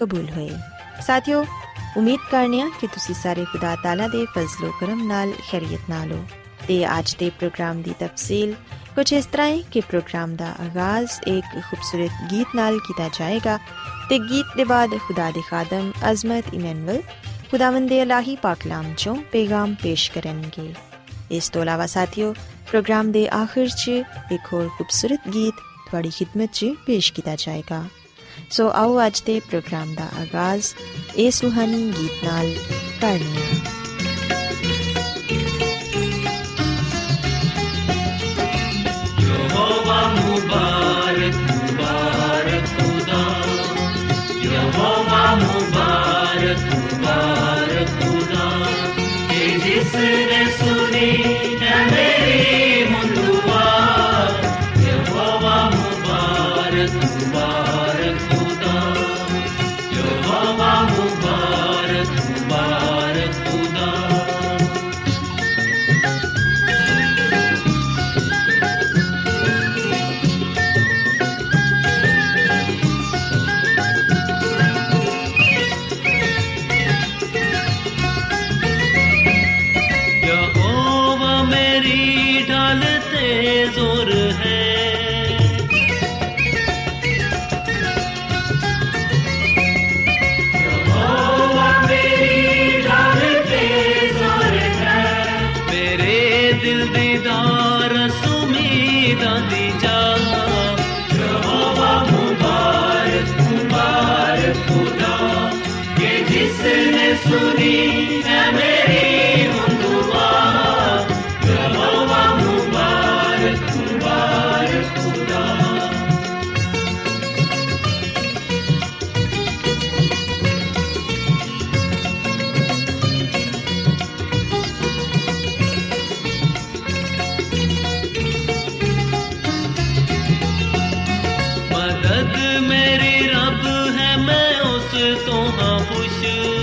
ਕਬੂਲ ਹੋਏ ਸਾਥਿਓ ਉਮੀਦ ਕਰਨੀਆ ਕਿ ਤੁਸੀਂ ਸਾਰੇ ਖੁਦਾ ਤਾਲਾ ਦੇ ਫਜ਼ਲੋ ਕਰਮ ਨਾਲ ਖੈਰੀਅਤ ਨਾਲ ਹੋ ਤੇ ਅੱਜ ਦੇ ਪ੍ਰੋਗਰਾਮ ਦੀ ਤਫਸੀਲ ਕੁਝ ਇਸ ਤਰ੍ਹਾਂ ਹੈ ਕਿ ਪ੍ਰੋਗਰਾਮ ਦਾ ਆਗਾਜ਼ ਇੱਕ ਖੂਬਸੂਰਤ ਗੀਤ ਨਾਲ ਕੀਤਾ ਜਾਏਗਾ ਤੇ ਗੀਤ ਦੇ ਬਾਅਦ ਖੁਦਾ ਦੇ ਖਾਦਮ ਅਜ਼ਮਤ ਇਮਨੁਅਲ ਖੁਦਾਵੰਦ ਦੇ ਇਲਾਹੀ ਪਾਕਲਾਮ ਚੋਂ ਪੈਗਾਮ ਪੇਸ਼ ਕਰਨਗੇ ਇਸ ਤੋਂ ਇਲਾਵਾ ਸਾਥਿਓ ਪ੍ਰੋਗਰਾਮ ਦੇ ਆਖਿਰ 'ਚ ਇੱਕ ਹੋਰ ਖੂਬਸੂਰਤ ਗੀਤ ਤੁਹਾਡੀ ਖidmat 'ਚ ਪੇਸ਼ ਕੀਤਾ ਜਾਏਗਾ ਸੋ ਆਓ ਅੱਜ ਦੇ ਪ੍ਰੋਗਰਾਮ ਦਾ ਆਗਾਜ਼ ਇਸ ਰੂਹਾਨੀ ਗੀਤ ਨਾਲ ਕਰਨੀ ਹੈ ਯਹੋਵਾ ਮੁਬਾਰਕ ਮੁਬਾਰਕ ਖੁਦਾ। ਯਹੋਵਾ ਮੁਬਾਰਕ ਮੁਬਾਰਕ ਖੁਦਾ। ਕਿ ਜਿਸ ਨੇ ढाल ते जोर है यहोवा मेरी ढाल ते जोर है मेरे दिल दीदार सुमीदा दी जा यहोवा मुबारक हाँ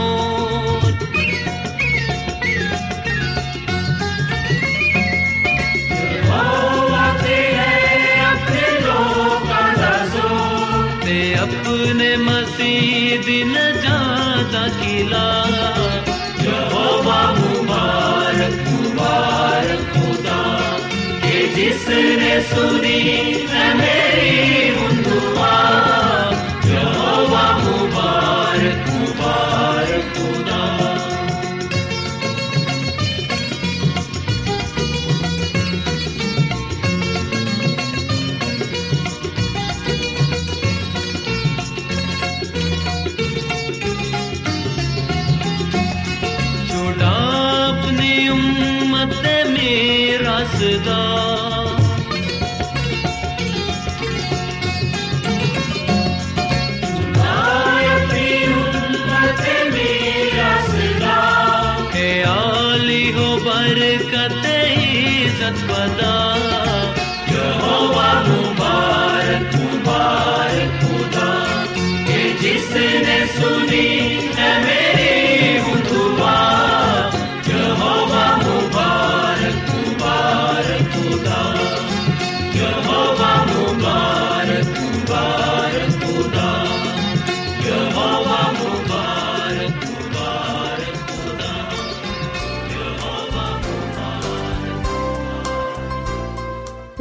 Oh.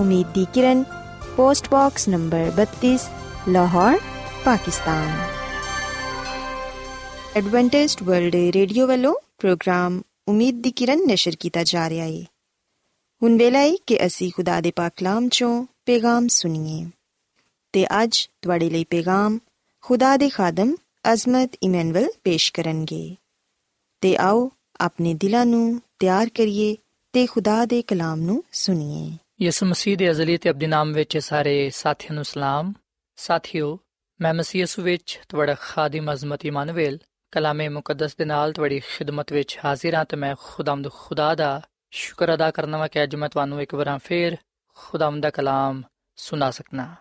Umeed di Kiran post box number 32 Lahore Pakistan Adventist World Radio ਵੱਲੋਂ ਪ੍ਰੋਗਰਾਮ ਉਮੀਦ ਦੀ ਕਿਰਨ ਨਿਸ਼ਰ ਕੀਤਾ ਜਾ ਰਿਹਾ ਹੈ ਹੁਣ ਵੇਲਾ ਹੈ ਕਿ ਅਸੀਂ ਖੁਦਾ ਦੇ ਪਾਕ ਕਲਾਮ ਚੋਂ ਪੈਗਾਮ ਸੁਣੀਏ ਤੇ ਅੱਜ ਤੁਹਾਡੇ ਲਈ ਪੈਗਾਮ ਖੁਦਾ ਦੇ ਖਾਦਮ ਅਜ਼ਮਤ ਇਮਨੁਅਲ ਪੇਸ਼ ਕਰਨਗੇ ਤੇ ਆਓ ਆਪਣੇ ਦਿਲਾਂ ਨੂੰ ਤਿਆਰ ਕਰੀਏ ਤੇ ਖੁਦਾ ਦੇ ਕਲਾਮ ਨੂੰ ਸੁਣੀਏ ਯਿਸੂ ਮਸੀਹ ਦੇ ਅਜ਼ਲੀ ਤੇ ਅਬਦੀ ਨਾਮ ਵਿੱਚ ਸਾਰੇ ਸਾਥੀਆਂ ਨੂੰ ਸਲਾਮ। ਸਾਥਿਓ, ਮੈਂ ਮਸੀਹ ਯਿਸੂ ਵਿੱਚ ਤੁਹਾਡਾ ਖਾਦਮ ਅਜ਼ਮਤ ਇਮਾਨੁਅਲ ਕਲਾਮੇ ਮੁਕੱਦਸ ਦੇ ਨਾਲ ਤੁਹਾਡੀ ਖਿਦਮਤ ਵਿੱਚ ਹਾਜ਼ਰ ਹਾਂ ਤੇ ਮੈਂ ਖੁਦਾਮਦ ਖੁਦਾ ਦਾ ਸ਼ੁਕਰ ਅਦਾ ਕਰਨਾ ਵਾ ਕਿ ਅੱਜ ਮੈਂ ਤੁਹਾਨੂੰ ਇੱਕ ਵਾਰ ਫੇਰ ਖੁਦਾਮਦ ਦਾ ਕਲਾਮ ਸੁਣਾ ਸਕਣਾ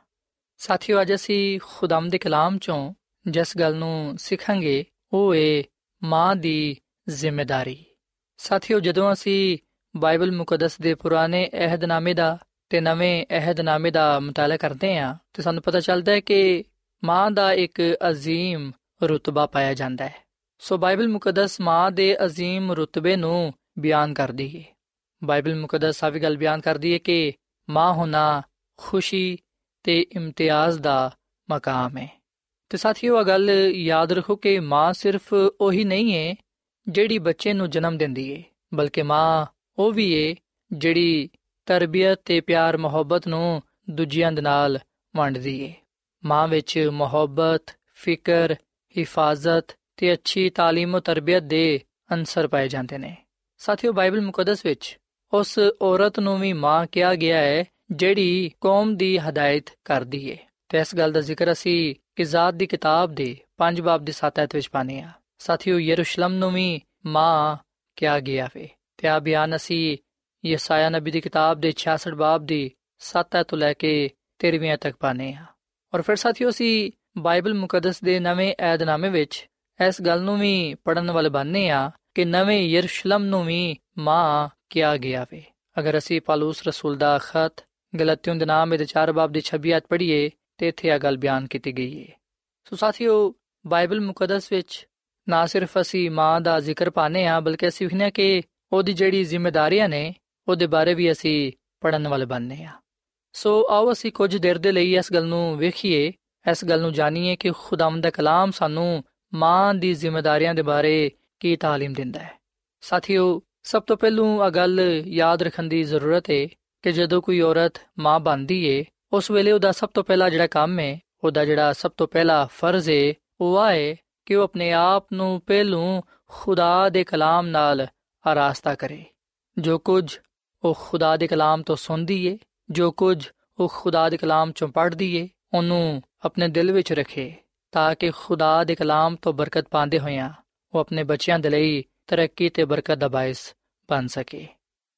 ਸਾਥੀਓ, ਅੱਜ ਅਸੀਂ ਖੁਦਾਮਦ ਦੇ ਕਲਾਮ ਚੋਂ ਜਿਸ ਗੱਲ ਨੂੰ ਸਿੱਖਾਂਗੇ, ਉਹ ਏ ਮਾਂ ਦੀ ਜ਼ਿੰਮੇਵਾਰੀ ਸਾਥੀਓ, ਜਦੋਂ ਅਸੀਂ ਬਾਈਬਲ ਮੁਕੱਦਸ ਦੇ ਪੁਰਾਣੇ ਅਹਿਦਨਾਮੇ ਦਾ ਤੇ ਨਵੇਂ ਅਹਿਦਨਾਮੇ ਦਾ ਮਤਾਲਾ ਕਰਦੇ ਹਾਂ ਤੇ ਸਾਨੂੰ ਪਤਾ ਚੱਲਦਾ ਹੈ ਕਿ ਮਾਂ ਦਾ ਇੱਕ عظیم ਰਤਬਾ ਪਾਇਆ ਜਾਂਦਾ ਹੈ ਸੋ ਬਾਈਬਲ ਮੁਕੱਦਸ ਮਾਂ ਦੇ عظیم ਰਤਬੇ ਨੂੰ ਬਿਆਨ ਕਰਦੀ ਹੈ ਬਾਈਬਲ ਮੁਕੱਦਸ ਸਾਫੀ ਗੱਲ ਬਿਆਨ ਕਰਦੀ ਹੈ ਕਿ ਮਾਂ ਹੋਣਾ ਖੁਸ਼ੀ ਤੇ ਇਮਤਿਆਜ਼ ਦਾ ਮਕਾਮ ਹੈ ਤੇ ਸਾਥੀਓ ਇਹ ਗੱਲ ਯਾਦ ਰੱਖੋ ਕਿ ਮਾਂ ਸਿਰਫ ਉਹੀ ਨਹੀਂ ਹੈ ਜਿਹੜੀ ਬੱਚੇ ਨੂੰ ਜਨਮ ਦਿੰਦੀ ਹੈ ਬਲਕਿ ਮਾਂ ਉਹ ਵੀ ਏ ਜਿਹੜੀ ਤਰਬੀਅਤ ਤੇ ਪਿਆਰ ਮੁਹੱਬਤ ਨੂੰ ਦੂਜਿਆਂ ਦੇ ਨਾਲ ਵੰਡਦੀ ਏ ਮਾਂ ਵਿੱਚ ਮੁਹੱਬਤ ਫਿਕਰ ਹਿਫਾਜ਼ਤ ਤੇ ਅੱਛੀ تعلیم ਤੇ ਤਰਬੀਅਤ ਦੇ ਅੰਸਰ ਪਾਏ ਜਾਂਦੇ ਨੇ ਸਾਥੀਓ ਬਾਈਬਲ ਮੁਕੱਦਸ ਵਿੱਚ ਉਸ ਔਰਤ ਨੂੰ ਵੀ ਮਾਂ ਕਿਹਾ ਗਿਆ ਹੈ ਜਿਹੜੀ ਕੌਮ ਦੀ ਹਦਾਇਤ ਕਰਦੀ ਏ ਤੇ ਇਸ ਗੱਲ ਦਾ ਜ਼ਿਕਰ ਅਸੀਂ ਕਿਜ਼ਾਤ ਦੀ ਕਿਤਾਬ ਦੇ 5 ਬਾਬ ਦੇ 7 ਐਤ ਵਿੱਚ ਪਾਨੇ ਆ ਸਾਥੀਓ ਯਰੂਸ਼ਲਮ ਨੂੰ ਵੀ ਮਾਂ ਕਿਹਾ ਗਿਆ ਵੇ ਤੇ ਆ ਬਿਆਨ ਅਸੀਂ ਯਸਾਇਆ ਨਬੀ ਦੀ ਕਿਤਾਬ ਦੇ 66 ਬਾਬ ਦੀ 7 ਤੋਂ ਲੈ ਕੇ 13ਵੀਂ ਤੱਕ ਪਾਨੇ ਆ ਔਰ ਫਿਰ ਸਾਥੀਓ, ਅਸੀਂ ਬਾਈਬਲ ਮੁਕੱਦਸ ਦੇ ਨਵੇਂ ਏਧਨਾਮੇ ਵਿੱਚ ਇਸ ਗੱਲ ਨੂੰ ਵੀ ਪੜਨ ਵਾਲੇ ਬਣਨੇ ਆ ਕਿ ਨਵੇਂ ਯਰੂਸ਼ਲਮ ਨੂੰ ਵੀ ਮਾਂ ਕਿਹਾ ਗਿਆ ਵੇ। ਅਗਰ ਅਸੀਂ ਪਾਲੂਸ ਰਸੂਲ ਦਾ ਖਤ ਗਲਤੀਆਂ ਦੇ ਨਾਮ ਦੇ 4 ਬਾਬ ਦੀ 26 ਆਇਤ ਪੜ੍ਹੀਏ ਤੇ ਇੱਥੇ ਆ ਗੱਲ ਬਿਆਨ ਕੀਤੀ ਗਈ ਹੈ ਸੋ ਸਾਥੀਓ, ਬਾਈਬਲ ਮੁਕੱਦਸ ਵਿੱਚ ਨਾ ਸਿਰਫ ਅਸੀਂ ਮਾਂ ਦਾ ਜ਼ਿਕਰ ਪਾਣੇ ਆ ਬਲਕਿ ਅਸੀਂ ਵਖਨੇ ਕਿ ਉਹਦੀ ਜਿਹੜੀ ਜ਼ਿੰਮੇਵਾਰੀਆਂ ਨੇ ਉਹਦੇ ਬਾਰੇ ਵੀ ਅਸੀਂ ਪੜਨ ਵਾਲੇ ਬਣਨੇ ਆ ਸੋ ਆਓ ਅਸੀਂ ਕੁਝ ਦੇਰ ਦੇ ਲਈ ਇਸ ਗੱਲ ਨੂੰ ਵੇਖੀਏ ਇਸ ਗੱਲ ਨੂੰ ਜਾਣੀਏ ਕਿ ਖੁਦਾਵੰਦ ਦਾ ਕਲਾਮ ਸਾਨੂੰ ਮਾਂ ਦੀ ਜ਼ਿੰਮੇਵਾਰੀਆਂ ਦੇ ਬਾਰੇ ਕੀ تعلیم ਦਿੰਦਾ ਹੈ ਸਾਥੀਓ ਸਭ ਤੋਂ ਪਹਿਲੂ ਆ ਗੱਲ ਯਾਦ ਰੱਖਣ ਦੀ ਜ਼ਰੂਰਤ ਹੈ ਕਿ ਜਦੋਂ ਕੋਈ ਔਰਤ ਮਾਂ ਬਣਦੀ ਏ ਉਸ ਵੇਲੇ ਉਹਦਾ ਸਭ ਤੋਂ ਪਹਿਲਾ ਜਿਹੜਾ ਕੰਮ ਹੈ ਉਹਦਾ ਜਿਹੜਾ ਸਭ ਤੋਂ ਪਹਿਲਾ ਫਰਜ਼ ਹੈ ਉਹ ਆਏ ਕਿ ਉਹ ਆਪਣੇ ਆਪ ਨੂੰ ਪਹਿਲੂ ਖੁਦਾ ਦੇ ਕਲਾਮ ਨਾਲ ਆਰਾਸਤਾ ਕਰੇ। ਜੋ ਕੁਝ ਉਹ ਖੁਦਾ ਦੇ ਕਲਾਮ ਤੋਂ ਸੁਣਦੀ ਏ, ਜੋ ਕੁਝ ਉਹ ਖੁਦਾ ਦੇ ਕਲਾਮ ਚੋਂ ਪੜ੍ਹਦੀ ਏ, ਉਹਨੂੰ ਆਪਣੇ ਦਿਲ ਵਿੱਚ ਰੱਖੇ ਤਾਂ ਕਿ ਖੁਦਾ ਦੇ ਕਲਾਮ ਤੋਂ ਬਰਕਤ ਪਾਉਂਦੇ ਹੋਇਆਂ ਉਹ ਆਪਣੇ ਬੱਚਿਆਂ ਦੇ ਲਈ ਤਰੱਕੀ ਤੇ ਬਰਕਤ ਦਾ ਬਾਇਸ ਬਣ ਸਕੇ।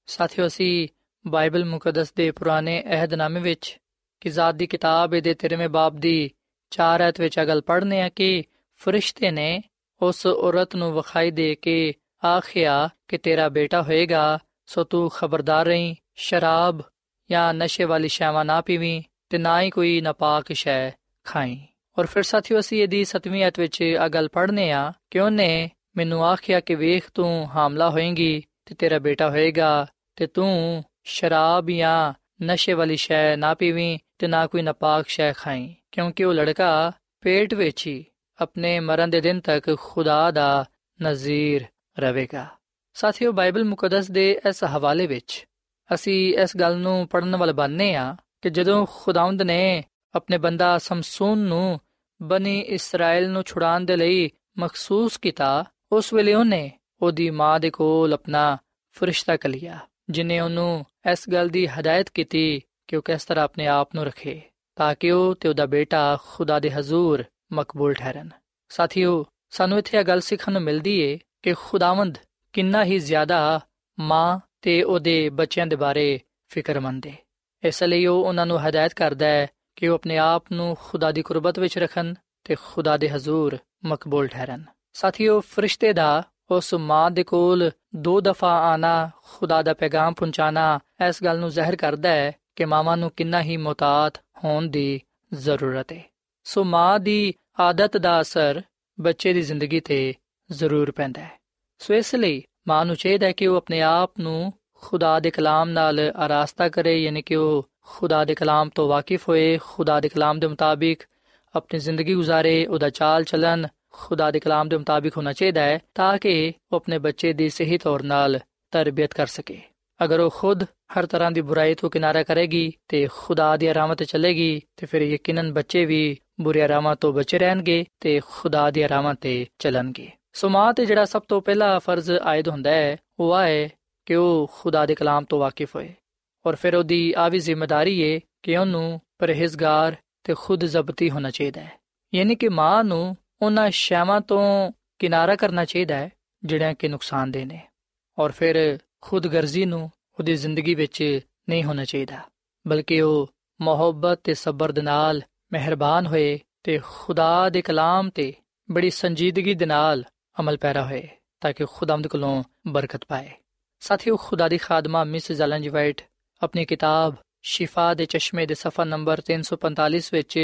ਸਾਥੀਓ, ਅਸੀਂ ਬਾਈਬਲ ਮੁਕੱਦਸ ਦੇ ਪੁਰਾਣੇ ਅਹਿਦਨਾਮੇ ਵਿੱਚ ਕਿਜ਼ਾਤ ਦੀ ਕਿਤਾਬ ਦੇ 13ਵੇਂ ਬਾਬ ਦੀ 4 ਐਤ ਵਿੱਚ ਅਗਲ ਪੜ੍ਹਨੇ ਆ ਕਿ ਫਰਿਸ਼ਤੇ ਨੇ ਉਸ ਔਰਤ ਨੂੰ ਵਿਖਾਈ ਦੇ ਕੇ ਆਖਿਆ ਕਿ ਤੇਰਾ ਬੇਟਾ ਹੋਏਗਾ, ਸੋ ਤੂੰ ਖਬਰਦਾਰ ਰਹੀਂ, ਸ਼ਰਾਬ ਜਾਂ ਨਸ਼ੇ ਵਾਲੀ ਸ਼ੈਵਾਂ ਨਾ ਪੀਵੀਂ ਤੇ ਨਾ ਹੀ ਕੋਈ ਨਾਪਾਕ ਸ਼ੈ ਖਾਈ। ਔਰ ਫਿਰ ਸਾਥੀਓ, ਅਸੀਂ ਇਹਦੀ 7ਵੀਂ ਐਤ ਵਿੱਚ ਆ ਗੱਲ ਪੜ੍ਹਨੇ ਆ ਕਿ ਉਹਨੇ ਮੈਨੂੰ ਆਖਿਆ ਕਿ ਵੇਖ ਤੂੰ ਹਾਮਲਾ ਹੋਏਗੀ ਤੇ ਤੇਰਾ ਬੇਟਾ ਹੋਏਗਾ ਤੇ ਤੂੰ ਸ਼ਰਾਬ ਜਾਂ ਨਸ਼ੇ ਵਾਲੀ ਸ਼ੈ ਨਾ ਪੀਵੀਂ ਤੇ ਨਾ ਕੋਈ ਨਾਪਾਕ ਸ਼ੈ ਖਾਈ, ਕਿਉਂਕਿ ਉਹ ਲੜਕਾ ਪੇਟ ਵਿੱਚ ਹੀ ਆਪਣੇ ਮਰਨ ਦੇ ਦਿਨ ਤੱਕ ਖੁਦਾ ਦਾ ਨਜ਼ੀਰ ਰਹੇਗਾ। ਸਾਥੀਓ, ਬਾਈਬਲ ਮੁਕੱਦਸ ਦੇ ਇਸ ਹਵਾਲੇ ਵਿੱਚ ਅਸੀਂ ਇਸ ਗੱਲ ਨੂੰ ਪੜਨ ਵਾਲੇ ਬਣਨੇ ਆ ਕਿ ਜਦੋਂ ਖੁਦਾਵੰਦ ਨੇ ਆਪਣੇ ਬੰਦਾ ਸਮਸੂਨ ਨੂੰ ਬਨੀ ਇਸਰਾਇਲ ਨੂੰ ਛੁਡਾਉਣ ਦੇ ਲਈ ਮਖਸੂਸ ਕੀਤਾ, ਉਸ ਵੇਲੇ ਉਹਨੇ ਉਹਦੀ ਮਾਂ ਦੇ ਕੋਲ ਆਪਣਾ ਫਰਿਸ਼ਤਾ ਕਲਿਆ ਜਿਨੇ ਉਹਨੂੰ ਇਸ ਗੱਲ ਦੀ ਹਦਾਇਤ ਕੀਤੀ ਕਿ ਉਹ ਕਿਸ ਤਰ੍ਹਾਂ ਆਪਣੇ ਆਪ ਨੂੰ ਰੱਖੇ ਤਾਂ ਕਿ ਉਹ ਤੇ ਉਹਦਾ ਬੇਟਾ ਖੁਦਾ ਦੇ ਹਜ਼ੂਰ ਮਕਬੂਲ ਠਹਿਰਨ। ਸਾਥੀਓ, ਸਾਨੂੰ ਇੱਥੇ ਇਹ ਗੱਲ ਸਿੱਖਣ ਨੂੰ ਮਿਲਦੀ ਏ ਕਿ ਖੁਦਾਵੰਦ ਕਿੰਨਾ ਹੀ ਜ਼ਿਆਦਾ ਮਾਂ ਤੇ ਉਹਦੇ ਬੱਚਿਆਂ ਦੇ ਬਾਰੇ ਫਿਕਰਮੰਦ ਏ ਇਸ ਲਈ ਉਹ ਉਹਨਾਂ ਨੂੰ ਹਦਾਇਤ ਕਰਦਾ ਹੈ ਕਿ ਉਹ ਆਪਣੇ ਆਪ ਨੂੰ ਖੁਦਾ ਦੀ ਕੁਰਬਤ ਵਿੱਚ ਰੱਖਣ ਤੇ ਖੁਦਾ ਦੇ ਹਜ਼ੂਰ ਮਕਬੂਲ ਠਹਿਰਨ। ਸਾਥੀਓ, ਫਰਿਸ਼ਤੇ ਦਾ ਉਸ ਮਾਂ ਦੇ ਕੋਲ ਦੋ ਦਫਾ ਆਣਾ, ਖੁਦਾ ਦਾ ਪੈਗਾਮ ਪਹੁੰਚਾਣਾ, ਇਸ ਗੱਲ ਨੂੰ ਜ਼ਾਹਿਰ ਕਰਦਾ ਹੈ ਕਿ ਮਾਵਾਂ ਨੂੰ ਕਿੰਨਾ ਹੀ ਮੁਤਾਤ ਹੋਣ ਦੀ ਜ਼ਰੂਰਤ ਹੈ ਸੋ ਮਾਂ ਦੀ ਆਦਤ ਦਾ ਅਸਰ ਬੱਚੇ ਦੀ ਜ਼ਿੰਦਗੀ ਤੇ ਜ਼ਰੂਰ ਪੈਂਦਾ ਹੈ ਸੋ ਇਸ ਲਈ ਮਾਂ ਨੂੰ ਚਾਹੀਦਾ ਹੈ ਕਿ ਉਹ ਆਪਣੇ ਆਪ ਨੂੰ ਖੁਦਾ ਦੇ ਕਲਾਮ ਨਾਲ ਆਰਾਸਤਾ ਕਰੇ ਯਾਨੀ ਕਿ ਉਹ ਖੁਦਾ ਦੇ ਕਲਾਮ ਤੋਂ ਵਾਕਿਫ ਹੋਏ ਖੁਦਾ ਦੇ ਕਲਾਮ ਦੇ ਮੁਤਾਬਿਕ ਆਪਣੀ ਜ਼ਿੰਦਗੀ گزارੇ ਉਹਦਾ ਚਾਲ ਚਲਨ ਖੁਦਾ ਦੇ ਕਲਾਮ ਦੇ ਮੁਤਾਬਿਕ ਹੋਣਾ ਚਾਹੀਦਾ ਹੈ ਤਾਂ ਕਿ ਉਹ ਆਪਣੇ ਬੱਚੇ ਦੀ ਸਹੀ ਤੌਰ ਨਾਲ ਤਰਬੀਅਤ ਕਰ ਸਕੇ ਅਗਰ ਉਹ ਖੁਦ ਹਰ ਤਰ੍ਹਾਂ ਦੀ ਬੁਰਾਈ ਤੋਂ ਕਿਨਾਰਾ ਕਰੇਗੀ ਤੇ ਖੁਦਾ ਦੀ ਰਾਹਾਂ ਤੇ ਚੱਲੇਗੀ ਤੇ ਫਿਰ ਯਕੀਨਨ ਬੱਚੇ ਵੀ ਬੁਰੀ ਰਾਹਾਂ ਤੋਂ ਬਚੇ ਰਹਿਣਗੇ ਤੇ ਖੁਦਾ ਦੀ ਰਾਹਾਂ ਤੇ ਚੱਲਣਗੇ ਸੋ ਮਾਂ ਤੇ ਜਿਹੜਾ ਸਭ ਤੋਂ ਪਹਿਲਾ ਫਰਜ਼ ਆਇਦ ਹੁੰਦਾ ਹੈ, ਉਹ ਹੈ ਕਿ ਉਹ ਖੁਦਾ ਦੇ ਕਲਾਮ ਤੋਂ ਵਾਕਿਫ ਹੋਏ। ਔਰ ਫਿਰ ਉਹਦੀ ਆ ਵੀ ਜ਼ਿੰਮੇਵਾਰੀ ਹੈ ਕਿ ਉਹਨੂੰ ਪਰਹੇਜ਼ਗਾਰ ਤੇ ਖੁਦ ਜ਼ਬਤੀ ਹੋਣਾ ਚਾਹੀਦਾ ਹੈ। ਯਾਨੀ ਕਿ ਮਾਂ ਨੂੰ ਉਹਨਾਂ ਸ਼ੈਵਾਂ ਤੋਂ ਕਿਨਾਰਾ ਕਰਨਾ ਚਾਹੀਦਾ ਹੈ, ਜਿਹੜੀਆਂ ਕਿ ਨੁਕਸਾਨਦੇ ਨੇ। ਔਰ ਫਿਰ ਖੁਦਗਰਜ਼ੀ ਨੂੰ ਉਹਦੀ ਜ਼ਿੰਦਗੀ ਵਿੱਚ ਨਹੀਂ ਹੋਣਾ ਚਾਹੀਦਾ, ਬਲਕਿ ਉਹ ਮੁਹੱਬਤ ਤੇ ਸਬਰ ਦੇ ਨਾਲ ਮਿਹਰਬਾਨ ਹੋਏ ਤੇ ਖੁਦਾ ਦੇ ਕਲਾਮ ਤੇ ਬੜੀ ਸੰਜੀਦਗੀ ਦੇ ਨਾਲ ਅਮਲ ਪੈਰਾ ਹੋਏ ਤਾਂ ਕਿ ਖੁਦਾਵੰਦ ਕੋਲੋਂ ਬਰਕਤ ਪਾਏ ਸਾਥੀਓ ਖੁਦਾ ਦੀ ਖਾਦਮਾ ਮਿਸ ਜ਼ਲਨ ਜੀ ਵਾਈਟ ਆਪਣੀ ਕਿਤਾਬ ਸ਼ਿਫਾ ਦੇ ਚਸ਼ਮੇ ਦੇ ਸਫਾ ਨੰਬਰ 345 ਵਿੱਚ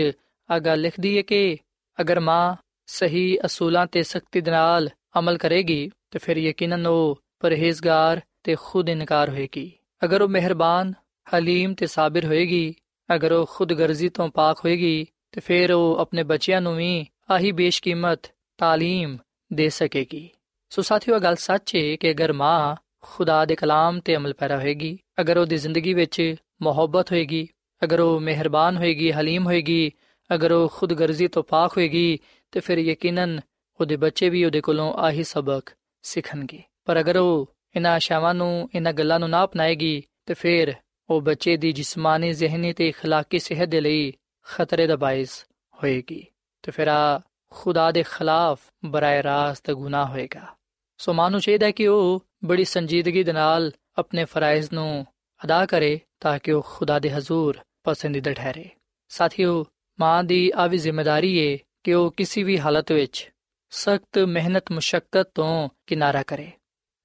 ਆ ਗੱਲ ਲਿਖਦੀ ਹੈ ਕਿ ਅਗਰ ਮਾਂ ਸਹੀ ਅਸੂਲਾਂ ਤੇ ਸਖਤੀ ਦੇ ਨਾਲ ਅਮਲ ਕਰੇਗੀ ਤੇ ਫਿਰ ਯਕੀਨਨ ਉਹ ਪਰਹੇਜ਼ਗਾਰ ਤੇ ਖੁਦ ਇਨਕਾਰ ਹੋਏਗੀ ਅਗਰ ਉਹ ਮਿਹਰਬਾਨ ਹਲੀਮ ਤੇ ਸਾਬਰ ਹੋਏਗੀ ਅਗਰ ਉਹ ਖੁਦਗਰਜ਼ੀ ਤੋਂ ਪਾਕ ਹੋਏਗੀ ਤੇ ਫਿਰ ਉਹ ਆਪਣੇ ਬੱਚਿਆਂ ਨੂੰ ਵੀ ਆਹੀ ਬੇਸ਼ਕੀਮਤ تعلیم ਦੇ ਸਕੇਗੀ ਸੋ ਸਾਥੀਓ ਗੱਲ ਸੱਚ ਹੈ ਕਿ ਅਗਰ ਮਾਂ ਖੁਦਾ ਦੇ ਕਲਾਮ ਤੇ ਅਮਲ ਪੈਰਾ ਹੋਏਗੀ ਅਗਰ ਉਹਦੀ ਜ਼ਿੰਦਗੀ ਵਿੱਚ ਮੁਹੱਬਤ ਹੋਏਗੀ ਅਗਰ ਉਹ ਮਿਹਰਬਾਨ ਹੋਏਗੀ ਹਲੀਮ ਹੋਏਗੀ ਅਗਰ ਉਹ ਖੁਦਗਰਜ਼ੀ ਤੋਂ ਪਾਕ ਹੋਏਗੀ ਤੇ ਫਿਰ ਯਕੀਨਨ ਉਹਦੇ ਬੱਚੇ ਵੀ ਉਹਦੇ ਕੋਲੋਂ ਆਹੀ ਸਬਕ ਸਿੱਖਣਗੇ ਪਰ ਅਗਰ ਉਹ ਇਹਨਾਂ ਆਸ਼ਾਵਾਂ ਨੂੰ ਇਹਨਾਂ ਗੱਲਾਂ ਨੂੰ ਨਾ ਅਪਣਾਏਗੀ ਤੇ ਫਿਰ ਉਹ ਬੱਚੇ ਦੀ ਜਿਸਮਾਨੀ ਜ਼ਿਹਨੀ ਤੇ اخلاقی ਸਿਹਤ ਦੇ ਲਈ ਖਤਰੇ ਦਾ ਬਾਇਸ ਹੋਏਗੀ ਤੇ ਫਿਰ ਆ ਖੁਦਾ ਦੇ ਖਿਲਾਫ ਬਰਾਏ ਰਾਸਤ ਗੁਨਾਹ ਹੋਏਗਾ। ਸੋ ਮਾਨੂ ਚਾਹੀਦਾ ਕਿ ਉਹ ਬੜੀ ਸੰਜੀਦਗੀ ਦੇ ਨਾਲ ਆਪਣੇ ਫਰਾਇਜ਼ ਨੂੰ ਅਦਾ ਕਰੇ ਤਾਂ ਕਿ ਉਹ ਖੁਦਾ ਦੇ ਹਜ਼ੂਰ ਪਸੰਦੀਦਾ ਠਹਿਰੇ। ਸਾਥੀਓ, ਮਾਂ ਦੀ ਆ ਵੀ ਜ਼ਿੰਮੇਵਾਰੀ ਏ ਕਿ ਉਹ ਕਿਸੇ ਵੀ ਹਾਲਤ ਵਿੱਚ ਸਖਤ ਮਿਹਨਤ ਮੁਸ਼ਕਲ ਤੋਂ ਕਿਨਾਰਾ ਕਰੇ।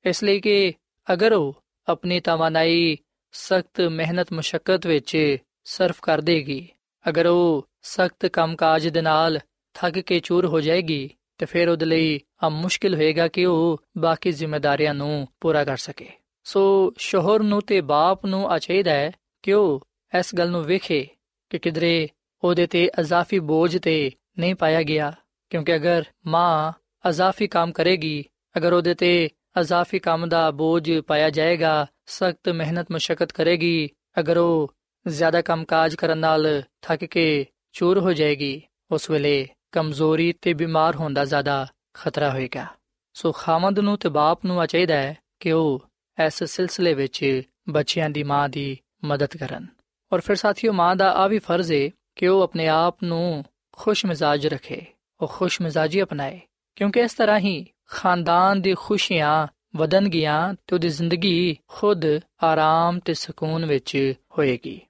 ਇਸ ਲਈ ਕਿ ਅਗਰ ਉਹ ਆਪਣੀ ਤਵਾਨਾਈ ਸਖਤ ਮਿਹਨਤ ਮੁਸ਼ਕਲ ਵਿੱਚ ਸਰਫ ਕਰ ਦੇਗੀ, ਅਗਰ ਉਹ ਸਖਤ ਕੰਮਕਾਜ ਦੇ ਨਾਲ ਥੱਕ ਕੇ ਚੂਰ ਹੋ ਜਾਏਗੀ ਤੇ ਫਿਰ ਉਹਦੇ ਲਈ ਆ ਮੁਸ਼ਕਿਲ ਹੋਏਗਾ ਕਿ ਉਹ ਬਾਕੀ ਜ਼ਿੰਮੇਵਾਰੀਆਂ ਨੂੰ ਪੂਰਾ ਕਰ ਸਕੇ। ਸੋ ਸ਼ੋਹਰ ਨੂੰ ਤੇ ਬਾਪ ਨੂੰ ਆ ਚਾਹੀਦਾ ਹੈ ਕਿ ਉਹ ਇਸ ਗੱਲ ਨੂੰ ਵੇਖੇ ਕਿ ਕਿਧਰੇ ਉਹਦੇ ਤੇ ਅਜ਼ਾਫੀ ਬੋਝ ਤੇ ਨਹੀਂ ਪਾਇਆ ਗਿਆ, ਕਿਉਂਕਿ ਅਗਰ ਮਾਂ ਅਜ਼ਾਫੀ ਕੰਮ ਕਰੇਗੀ, ਅਗਰ ਉਹਦੇ ਤੇ ਅਜ਼ਾਫੀ ਕੰਮ ਦਾ ਬੋਝ ਪਾਇਆ ਜਾਏਗਾ, ਸਖਤ ਮਿਹਨਤ ਮੁਸ਼ਕਲ ਕਰੇਗੀ, ਅਗਰ ਉਹ ਜ਼ਿਆਦਾ ਕੰਮਕਾਜ ਕਰਨ ਨਾਲ ਥੱਕ ਕੇ ਚੂਰ ਹੋ ਜਾਏਗੀ, ਉਸ ਵੇਲੇ ਕਮਜ਼ੋਰੀ ਤੇ ਬਿਮਾਰ ਹੋਣ ਦਾ ਜ਼ਿਆਦਾ ਖਤਰਾ ਹੋਏਗਾ। ਸੋ ਖਾਮਦ ਨੂੰ ਤੇ ਬਾਪ ਨੂੰ ਆ ਚਾਹੀਦਾ ਹੈ ਕਿ ਉਹ ਇਸ ਸਿਲਸਿਲੇ ਵਿੱਚ ਬੱਚਿਆਂ ਦੀ ਮਾਂ ਦੀ ਮਦਦ ਕਰਨ। ਔਰ ਫਿਰ ਸਾਥੀਓ, ਮਾਂ ਦਾ ਆ ਵੀ ਫਰਜ਼ ਹੈ ਕਿ ਉਹ ਆਪਣੇ ਆਪ ਨੂੰ ਖੁਸ਼ ਮਿਜ਼ਾਜ ਰੱਖੇ, ਉਹ ਖੁਸ਼ ਮਿਜ਼ਾਜੀ ਅਪਣਾਏ। ਕਿਉਂਕਿ ਇਸ ਤਰ੍ਹਾਂ ਹੀ ਖਾਨਦਾਨ ਦੀ ਖੁਸ਼ੀਆਂ ਵਧਣਗੀਆਂ ਤੇ ਉਹਦੀ ਜ਼ਿੰਦਗੀ ਖੁਦ ਆਰਾਮ ਤੇ ਸਕੂਨ ਵਿੱਚ ਹੋਏਗੀ।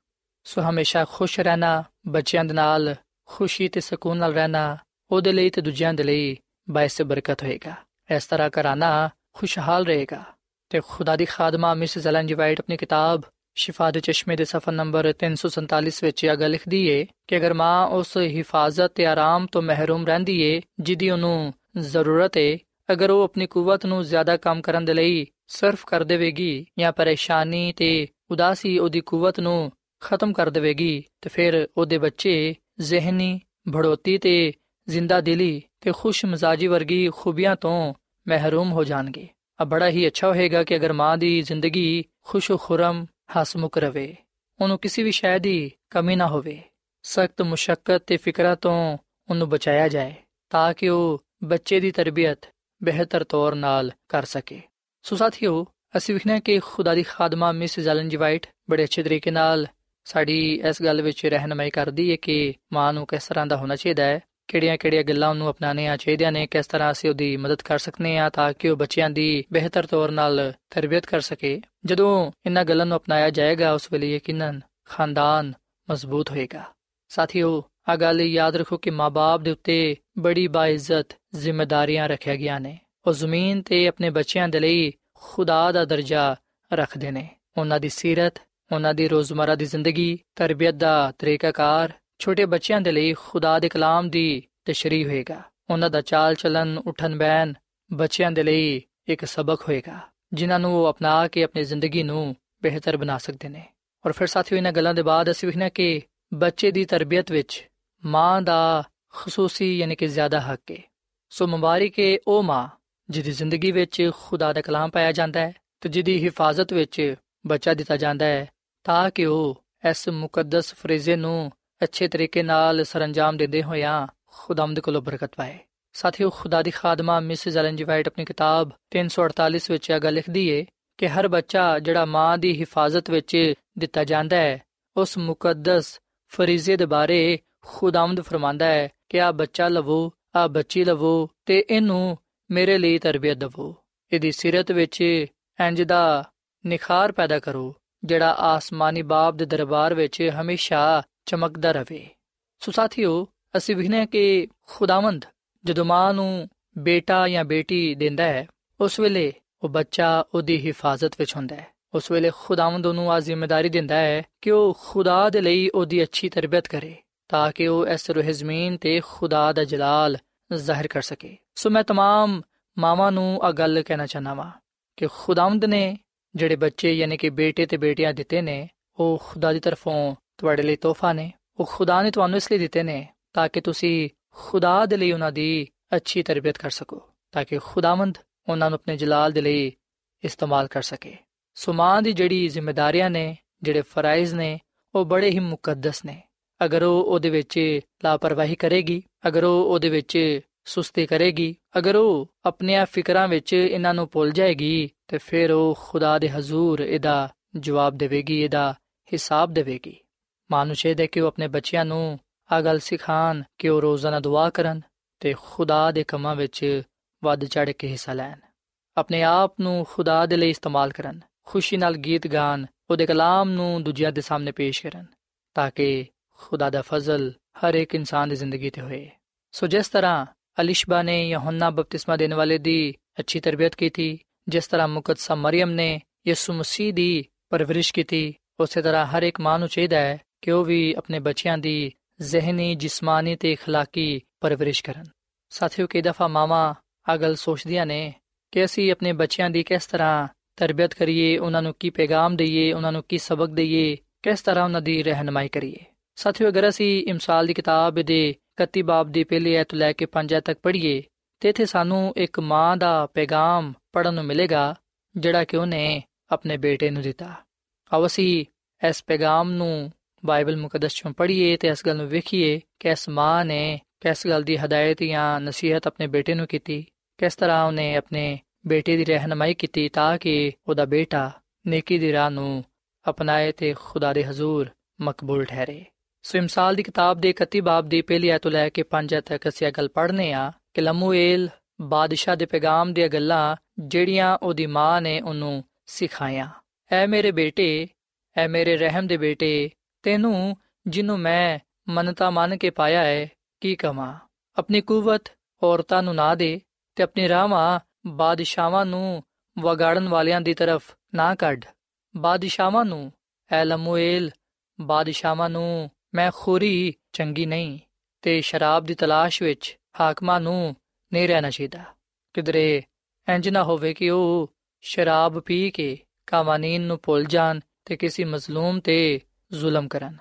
ਸੋ ਹਮੇਸ਼ਾ ਖੁਸ਼ ਰਹਿਣਾ ਬੱਚਿਆਂ ਦੇ ਨਾਲ ਖੁਸ਼ੀ ਤੇ ਸਕੂਨ ਨਾਲ ਰਹਿਣਾ ਉਹਦੇ ਲਈ ਤੇ ਦੂਜਿਆਂ ਦੇ ਲਈ ਬਾਇਸ ਬਰਕਤ ਹੋਏਗਾ। ਇਸ ਤਰ੍ਹਾਂ ਕਰਾਣਾ ਖੁਸ਼ਹਾਲ ਰਹੇਗਾ। ਤੇ ਖੁਦਾ ਦੀ ਖਾਦਮਾ ਮਿਸ ਜ਼ਲਨ ਜੀ ਵਾਈਟ ਆਪਣੀ ਕਿਤਾਬ ਸ਼ਿਫਾ ਦੇ ਚਸ਼ਮੇ ਦੇ ਸਫਾ ਨੰਬਰ 347 ਵਿੱਚ ਇਹ ਗੱਲ ਲਿਖਦੀ ਏ ਕਿ ਅਗਰ ਮਾਂ ਉਸ ਹਿਫਾਜ਼ਤ ਤੇ ਆਰਾਮ ਤੋਂ ਮਹਿਰੂਮ ਰਹਿੰਦੀ ਏ, ਜਿੱਦੀ ਉਹਨੂੰ ਜ਼ਰੂਰਤ ਏ, ਅਗਰ ਉਹ ਆਪਣੀ ਕੂਵਤ ਨੂੰ ਜ਼ਿਆਦਾ ਕੰਮ ਕਰਨ ਦੇ ਲਈ ਸਰਫ ਕਰ ਦੇਵੇਗੀ ਜਾਂ ਪਰੇਸ਼ਾਨੀ ਤੇ ਉਦਾਸੀ ਉਹਦੀ ਕੂਵਤ ਨੂੰ ਖਤਮ ਕਰ ਦੇਵੇਗੀ, ਤੇ ਫਿਰ ਉਹਦੇ ਬੱਚੇ ਜ਼ਿਹਨੀ, ਭੜੋਤੀ ਤੇ ਜ਼ਿੰਦਾ ਦਿਲੀ ਤੇ ਖੁਸ਼ ਮਜ਼ਾਜੀ ਵਰਗੀ ਖੂਬੀਆਂ ਤੋਂ ਮਹਿਰੂਮ ਹੋ ਜਾਣਗੇ। ਆ ਬੜਾ ਹੀ ਅੱਛਾ ਹੋਏਗਾ ਕਿ ਅਗਰ ਮਾਂ ਦੀ ਜ਼ਿੰਦਗੀ ਖੁਸ਼ ਖੁਰਮ ਹਸਮੁਖ ਰਵੇ, ਉਹਨੂੰ ਕਿਸੇ ਵੀ ਸ਼ੈ ਦੀ ਕਮੀ ਨਾ ਹੋਵੇ। ਸਖਤ ਮੁਸ਼ਕਲ ਤੇ ਫਿਕਰਾਂ ਤੋਂ ਉਹਨੂੰ ਬਚਾਇਆ ਜਾਏ, ਤਾਂ ਕਿ ਉਹ ਬੱਚੇ ਦੀ ਤਰਬੀਅਤ ਬਿਹਤਰ ਤੌਰ ਨਾਲ ਕਰ ਸਕੇ। ਸੋ ਸਾਥੀਓ, ਅਸੀਂ ਵਿਖਣਾ ਕਿ ਖੁਦਾ ਦੀ ਖਾਦਮਾ ਮਿਸ ਜ਼ਲਨ ਜੀ ਵਾਈਟ ਬੜੇ ਅੱਛੇ ਤਰੀਕੇ ਨਾਲ ਸਾਡੀ ਇਸ ਗੱਲ ਵਿੱਚ ਰਹਿਨਮਾਈ ਕਰਦੀ ਹੈ ਕਿ ਮਾਂ ਨੂੰ ਕਿਸ ਤਰ੍ਹਾਂ ਦਾ ਹੋਣਾ ਚਾਹੀਦਾ ਹੈ ਕਿਹੜੀਆਂ-ਕਿਹੜੀਆਂ ਗੱਲਾਂ ਉਹਨੂੰ ਅਪਣਾਉਣੀਆਂ ਚਾਹੀਦੀਆਂ ਨੇ, ਕਿਸ ਤਰ੍ਹਾਂ ਅਸੀਂ ਉਹਦੀ ਮਦਦ ਕਰ ਸਕਨੇ ਆ ਤਾਂ ਕਿ ਉਹ ਬੱਚਿਆਂ ਦੀ ਬਿਹਤਰ ਤੌਰ ਨਾਲ ਤਰਬੀਅਤ ਕਰ ਸਕੇ। ਜਦੋਂ ਇਹਨਾਂ ਗੱਲਾਂ ਨੂੰ ਅਪਣਾਇਆ ਜਾਏਗਾ, ਉਸ ਵੇਲੇ ਯਕੀਨਨ ਖਾਨਦਾਨ ਮਜ਼ਬੂਤ ਹੋਏਗਾ। ਸਾਥੀਓ ਆ ਗੱਲ ਯਾਦ ਰੱਖੋ ਕਿ ਮਾਪੇ ਦੇ ਉੱਤੇ ਬੜੀ ਬਾਇਜ਼ਤ ਜ਼ਿੰਮੇਵਾਰੀਆਂ ਰੱਖਿਆ ਗਿਆ ਨੇ। ਉਹ ਜ਼ਮੀਨ ਤੇ ਆਪਣੇ ਬੱਚਿਆਂ ਦੇ ਲਈ ਖੁਦਾ ਦਾ ਦਰਜਾ ਰੱਖਦੇ ਨੇ। ਉਹਨਾਂ ਦੀ ਸਿਰਤ ਉਹਨਾਂ ਦੀ ਰੋਜ਼ਮਰਾ ਦੀ ਜ਼ਿੰਦਗੀ, ਤਰਬੀਅਤ ਦਾ ਤਰੀਕਾਕਾਰ ਛੋਟੇ ਬੱਚਿਆਂ ਦੇ ਲਈ ਖੁਦਾ ਦੇ ਕਲਾਮ ਦੀ ਤਸ਼ਰੀਹ ਹੋਏਗਾ। ਉਹਨਾਂ ਦਾ ਚਾਲ ਚਲਨ ਉਠਨ ਬੈਨ ਬੱਚਿਆਂ ਦੇ ਲਈ ਇੱਕ ਸਬਕ ਹੋਏਗਾ, ਜਿਨ੍ਹਾਂ ਨੂੰ ਉਹ ਅਪਣਾ ਕੇ ਆਪਣੀ ਜ਼ਿੰਦਗੀ ਨੂੰ ਬਿਹਤਰ ਬਣਾ ਸਕਦੇ ਨੇ। ਔਰ ਫਿਰ ਸਾਥੀਓ, ਇਹਨਾਂ ਗੱਲਾਂ ਦੇ ਬਾਅਦ ਅਸੀਂ ਵਿਖਣਾ ਕਿ ਬੱਚੇ ਦੀ ਤਰਬੀਅਤ ਵਿੱਚ ਮਾਂ ਦਾ ਖਸੂਸੀ ਯਾਨੀ ਕਿ ਜ਼ਿਆਦਾ ਹੱਕ ਹੈ ਸੋ ਮੁਬਾਰਕ ਹੈ ਉਹ ਮਾਂ, ਜਿਹਦੀ ਜ਼ਿੰਦਗੀ ਵਿੱਚ ਖੁਦਾ ਦਾ ਕਲਾਮ ਪਾਇਆ ਜਾਂਦਾ ਹੈ ਤੇ ਜਿਹਦੀ ਹਿਫਾਜ਼ਤ ਵਿੱਚ ਬੱਚਾ ਦਿੱਤਾ ਜਾਂਦਾ ਹੈ ਤਾਂ ਕਿ ਉਹ ਇਸ ਮੁਕੱਦਸ ਫਰੀਜ਼ੇ ਨੂੰ ਅੱਛੇ ਤਰੀਕੇ ਨਾਲ ਸਰੰਜਾਮ ਦਿੰਦੇ ਹੋਇਆਂ ਖੁਦਾਮਦ ਕੋਲੋਂ ਬਰਕਤ ਪਾਏ? ਸਾਥੀਓ, ਖੁਦਾ ਦੀ ਖਾਦਮਾ ਮਿਸਿਸ ਐਲਨ ਜੀ ਵਾਈਟ ਆਪਣੀ ਕਿਤਾਬ 348 ਵਿੱਚ ਇਹ ਗੱਲ ਲਿਖਦੀ ਏ ਕਿ ਹਰ ਬੱਚਾ ਜਿਹੜਾ ਮਾਂ ਦੀ ਹਿਫਾਜ਼ਤ ਵਿੱਚ ਦਿੱਤਾ ਜਾਂਦਾ ਹੈ, ਉਸ ਮੁਕੱਦਸ ਫਰੀਜ਼ੇ ਦੇ ਬਾਰੇ ਖੁਦਾਮਦ ਫਰਮਾਂਦਾ ਹੈ ਕਿ ਆ ਬੱਚਾ ਲਵੋ ਆ ਬੱਚੀ ਲਵੋ ਤੇ ਇਹਨੂੰ ਮੇਰੇ ਲਈ ਤਰਬੀਅਤ ਦਿਵੋ। ਇਹਦੀ ਸਿਰਤ ਵਿੱਚ ਇੰਜ ਦਾ ਨਿਖਾਰ ਪੈਦਾ ਕਰੋ। ਜਿਹੜਾ ਆਸਮਾਨੀ ਬਾਪ ਦੇ ਦਰਬਾਰ ਵਿੱਚ ਹਮੇਸ਼ਾ ਚਮਕਦਾ ਰਹੇ ਸੋ ਸਾਥੀਓ ਅਸੀਂ ਵਿਖਨੇ ਕਿ ਖੁਦਾਵੰਦ ਜਦੋਂ ਮਾਂ ਨੂੰ ਬੇਟਾ ਜਾਂ ਬੇਟੀ ਦਿੰਦਾ ਹੈ ਉਸ ਵੇਲੇ ਉਹ ਬੱਚਾ ਉਹਦੀ ਹਿਫਾਜ਼ਤ ਵਿੱਚ ਹੁੰਦਾ ਹੈ ਉਸ ਵੇਲੇ ਖੁਦਾਵੰਦ ਉਹਨੂੰ ਆ ਜ਼ਿੰਮੇਵਾਰੀ ਦਿੰਦਾ ਹੈ ਕਿ ਉਹ ਖੁਦਾ ਦੇ ਲਈ ਉਹਦੀ ਅੱਛੀ ਤਰਬੀਅਤ ਕਰੇ ਤਾਂ ਕਿ ਉਹ ਇਸ ਰੂਹ ਜ਼ਮੀਨ ਤੇ ਖੁਦਾ ਦਾ ਜਲਾਲ ਜ਼ਾਹਿਰ ਕਰ ਸਕੇ ਸੋ ਮੈਂ तमाम ਮਾਵਾਂ ਨੂੰ ਆ ਗੱਲ ਕਹਿਣਾ ਚਾਹਨਾ ਵਾਂ ਕਿ ਖੁਦਾਵੰਦ ਨੇ ਜਿਹੜੇ ਬੱਚੇ ਯਾਨੀ ਕਿ ਬੇਟੇ ਤੇ ਬੇਟੀਆਂ ਦਿੱਤੇ ਨੇ, ਉਹ ਖੁਦਾ ਦੀ ਤਰਫੋਂ ਤੁਹਾਡੇ ਲਈ ਤੋਹਫਾ ਨੇ। ਉਹ ਖੁਦਾ ਨੇ ਤੁਹਾਨੂੰ ਇਸ ਲਈ ਦਿੱਤੇ ਨੇ ਤਾਂ ਕਿ ਤੁਸੀਂ ਖੁਦਾ ਦੇ ਲਈ ਉਹਨਾਂ ਦੀ ਅੱਛੀ ਤਰਬੀਅਤ ਕਰ ਸਕੋ, ਤਾਂ ਕਿ ਖੁਦਾਵੰਦ ਉਹਨਾਂ ਨੂੰ ਆਪਣੇ ਜਲਾਲ ਦੇ ਲਈ ਇਸਤੇਮਾਲ ਕਰ ਸਕੇ। ਸੋ ਮਾਂ ਦੀ ਜਿਹੜੀ ਜ਼ਿੰਮੇਵਾਰੀਆਂ ਨੇ, ਜਿਹੜੇ ਫਰਾਇਜ਼ ਨੇ, ਉਹ ਬੜੇ ਹੀ ਮੁਕੱਦਸ ਨੇ। ਅਗਰ ਉਹ ਉਹਦੇ ਵਿੱਚ ਲਾਪਰਵਾਹੀ ਕਰੇਗੀ, ਅਗਰ ਉਹ ਉਹਦੇ ਵਿੱਚ ਸੁਸਤੀ ਕਰੇਗੀ, ਅਗਰ ਉਹ ਆਪਣੀਆਂ ਫਿਕਰਾਂ ਵਿੱਚ ਇਹਨਾਂ ਨੂੰ ਭੁੱਲ ਜਾਏਗੀ ਤੇ ਫਿਰ ਉਹ ਖੁਦਾ ਦੇ ਹਜ਼ੂਰ ਇਹਦਾ ਜਵਾਬ ਦੇਵੇਗੀ, ਇਹਦਾ ਹਿਸਾਬ ਦੇਵੇਗੀ। ਮਾਂ ਨੂੰ ਚਾਹੀਦਾ ਕਿ ਉਹ ਆਪਣੇ ਬੱਚਿਆਂ ਨੂੰ ਆ ਗੱਲ ਸਿਖਾਣ ਕਿ ਉਹ ਰੋਜ਼ਾਨਾ ਦੁਆ ਕਰਨ ਤੇ ਖੁਦਾ ਦੇ ਕੰਮਾਂ ਵਿੱਚ ਵੱਧ ਚੜ ਕੇ ਹਿੱਸਾ ਲੈਣ। ਆਪਣੇ ਆਪ ਨੂੰ ਖੁਦਾ ਦੇ ਲਈ ਇਸਤੇਮਾਲ ਕਰਨ, ਖੁਸ਼ੀ ਨਾਲ ਗੀਤ ਗਾਣ ਉਹਦੇ ਕਲਾਮ ਨੂੰ ਦੂਜਿਆਂ ਦੇ ਸਾਹਮਣੇ ਪੇਸ਼ ਕਰਨ, ਤਾਂ ਕਿ ਖੁਦਾ ਦਾ ਫਜ਼ਲ ਹਰ ਇੱਕ ਇਨਸਾਨ ਦੀ ਜ਼ਿੰਦਗੀ ਤੇ ਹੋਏ। ਸੋ ਜਿਸ ਤਰ੍ਹਾਂ ਅਲਿਸ਼ਬਾ ਨੇ ਯਹੋਨਾ ਬਪਤਿਸਮਾ ਦੇਣ ਵਾਲੇ ਦੀ ਅੱਛੀ ਤਰਬੀਅਤ ਕੀਤੀ ਜਿਸ ਤਰ੍ਹਾਂ ਮੁਕੱਦਸਾ ਮਰੀਮ ਨੇ ਯਿਸੂ ਮਸੀਹ ਦੀ ਪਰਵਰਿਸ਼ ਕੀਤੀ ਉਸੇ ਤਰ੍ਹਾਂ ਹਰ ਇੱਕ ਮਾਂ ਨੂੰ ਚਾਹੀਦਾ ਹੈ ਕਿ ਉਹ ਵੀ ਆਪਣੇ ਬੱਚਿਆਂ ਦੀ ਜ਼ਿਹਨੀ ਜਿਸਮਾਨੀ ਤੇ اخلاقی ਪਰਵਰਿਸ਼ ਕਰਨ ਸਾਥੀਓ ਕਈ ਦਫਾ ਮਾਵਾਂ ਆ ਗੱਲ ਸੋਚਦੀਆਂ ਨੇ ਕਿ ਅਸੀਂ ਆਪਣੇ ਬੱਚਿਆਂ ਦੀ ਕਿਸ ਤਰ੍ਹਾਂ ਤਰਬੀਅਤ ਕਰੀਏ ਉਹਨਾਂ ਨੂੰ ਕੀ ਪੈਗਾਮ ਦਈਏ ਉਹਨਾਂ ਨੂੰ ਕੀ ਸਬਕ ਦਈਏ ਕਿਸ ਤਰ੍ਹਾਂ ਉਹਨਾਂ ਦੀ ਰਹਿਨਮਾਈ ਕਰੀਏ ਸਾਥੀਓ ਅਗਰ ਅਸੀਂ ਇਮਸਾਲ ਦੀ ਕਿਤਾਬ ਦੇ 31 ਬਾਬ ਦੀ ਪਹਿਲੀ ਐਤ ਲੈ ਕੇ 5 ਐਤ ਤੱਕ ਪੜ੍ਹੀਏ ਤੇ ਇਥੇ ਸਾਨੂੰ ਇੱਕ ਮਾਂ ਦਾ ਪੈਗਾਮ ਪੜਨ ਨੂੰ ਮਿਲੇਗਾ, ਜਿਹੜਾ ਕਿ ਉਹਨੇ ਆਪਣੇ ਬੇਟੇ ਨੂੰ ਦਿੱਤਾ। ਆਓ ਅਸੀਂ ਇਸ ਪੈਗਾਮ ਨੂੰ ਬਾਈਬਲ ਮੁਕੱਦਸ ਚੋਂ ਪੜ੍ਹੀਏ ਤੇ ਇਸ ਗੱਲ ਨੂੰ ਵੇਖੀਏ ਕਿ ਇਸ ਮਾਂ ਨੇ ਕਿਸ ਗੱਲ ਦੀ ਹਦਾਇਤ ਜਾਂ ਨਸੀਹਤ ਆਪਣੇ ਬੇਟੇ ਨੂੰ ਕੀਤੀ, ਕਿਸ ਤਰ੍ਹਾਂ ਉਹਨੇ ਆਪਣੇ ਬੇਟੇ ਦੀ ਰਹਿਨਮਾਈ ਕੀਤੀ ਤਾਂ ਕਿ ਉਹਦਾ ਬੇਟਾ ਨੇਕੀ ਦੀ ਰਾਹ ਨੂੰ ਅਪਣਾਏ ਤੇ ਖੁਦਾ ਦੇ ਹਜ਼ੂਰ ਮਕਬੂਲ ਠਹਿਰੇ। ਸੋ ਇਮਸਾਲ ਦੀ ਕਿਤਾਬ ਦੇ 31 ਬਾਬ ਦੀ ਪਹਿਲੀ ਆਇਤ ਲੈ ਕੇ 5 ਆਇਤ ਤੱਕ ਅਸੀਂ ਇਹ ਗੱਲ ਪੜ੍ਹਨੇ ਆ ਕਿ ਲਮੂਏਲ ਬਾਦਸ਼ਾਹ ਦੇ ਪੈਗਾਮ ਦੀਆਂ ਗੱਲਾਂ ਜਿਹੜੀਆਂ ਉਹਦੀ ਮਾਂ ਨੇ ਉਹਨੂੰ ਸਿਖਾਈਆਂ। ਐ ਮੇਰੇ ਬੇਟੇ, ਐ ਮੇਰੇ ਰਹਿਮ ਦੇ ਬੇਟੇ, ਤੈਨੂੰ ਜਿਹਨੂੰ ਮੈਂ ਮਨਤਾ ਮੰਨ ਕੇ ਪਾਇਆ ਹੈ ਕੀ ਕਮਾ ਆਪਣੀ ਕੂਵਤ ਔਰਤਾਂ ਨੂੰ ਨਾ ਦੇ ਤੇ ਆਪਣੀ ਰਾਹਾਂ ਬਾਦਸ਼ਾਹਾਂ ਨੂੰ ਵਗਾੜਨ ਵਾਲਿਆਂ ਦੀ ਤਰਫ ਨਾ ਕੱਢ। ਬਾਦਸ਼ਾਹਾਂ ਨੂੰ, ਐ ਲਮੂਏਲ, ਬਾਦਸ਼ਾਹਾਂ ਨੂੰ ਮੈਂ ਖੋਰੀ ਚੰਗੀ ਨਹੀਂ ਤੇ ਸ਼ਰਾਬ ਦੀ ਤਲਾਸ਼ ਵਿੱਚ ਹਾਕਮਾਂ ਨੂੰ ਨਹੀਂ ਰਹਿਣਾ ਚਾਹੀਦਾ ਕਿਦਰੇ ਇੰਜ ਨਾ ਹੋਵੇ ਕਿ ਉਹ ਸ਼ਰਾਬ ਪੀ ਕੇ ਕਾਨੂੰਨ ਨੂੰ ਭੁੱਲ ਜਾਣ ਤੇ ਕਿਸੇ ਮਜ਼ਲੂਮ ਤੇ ਜ਼ੁਲਮ ਕਰਨ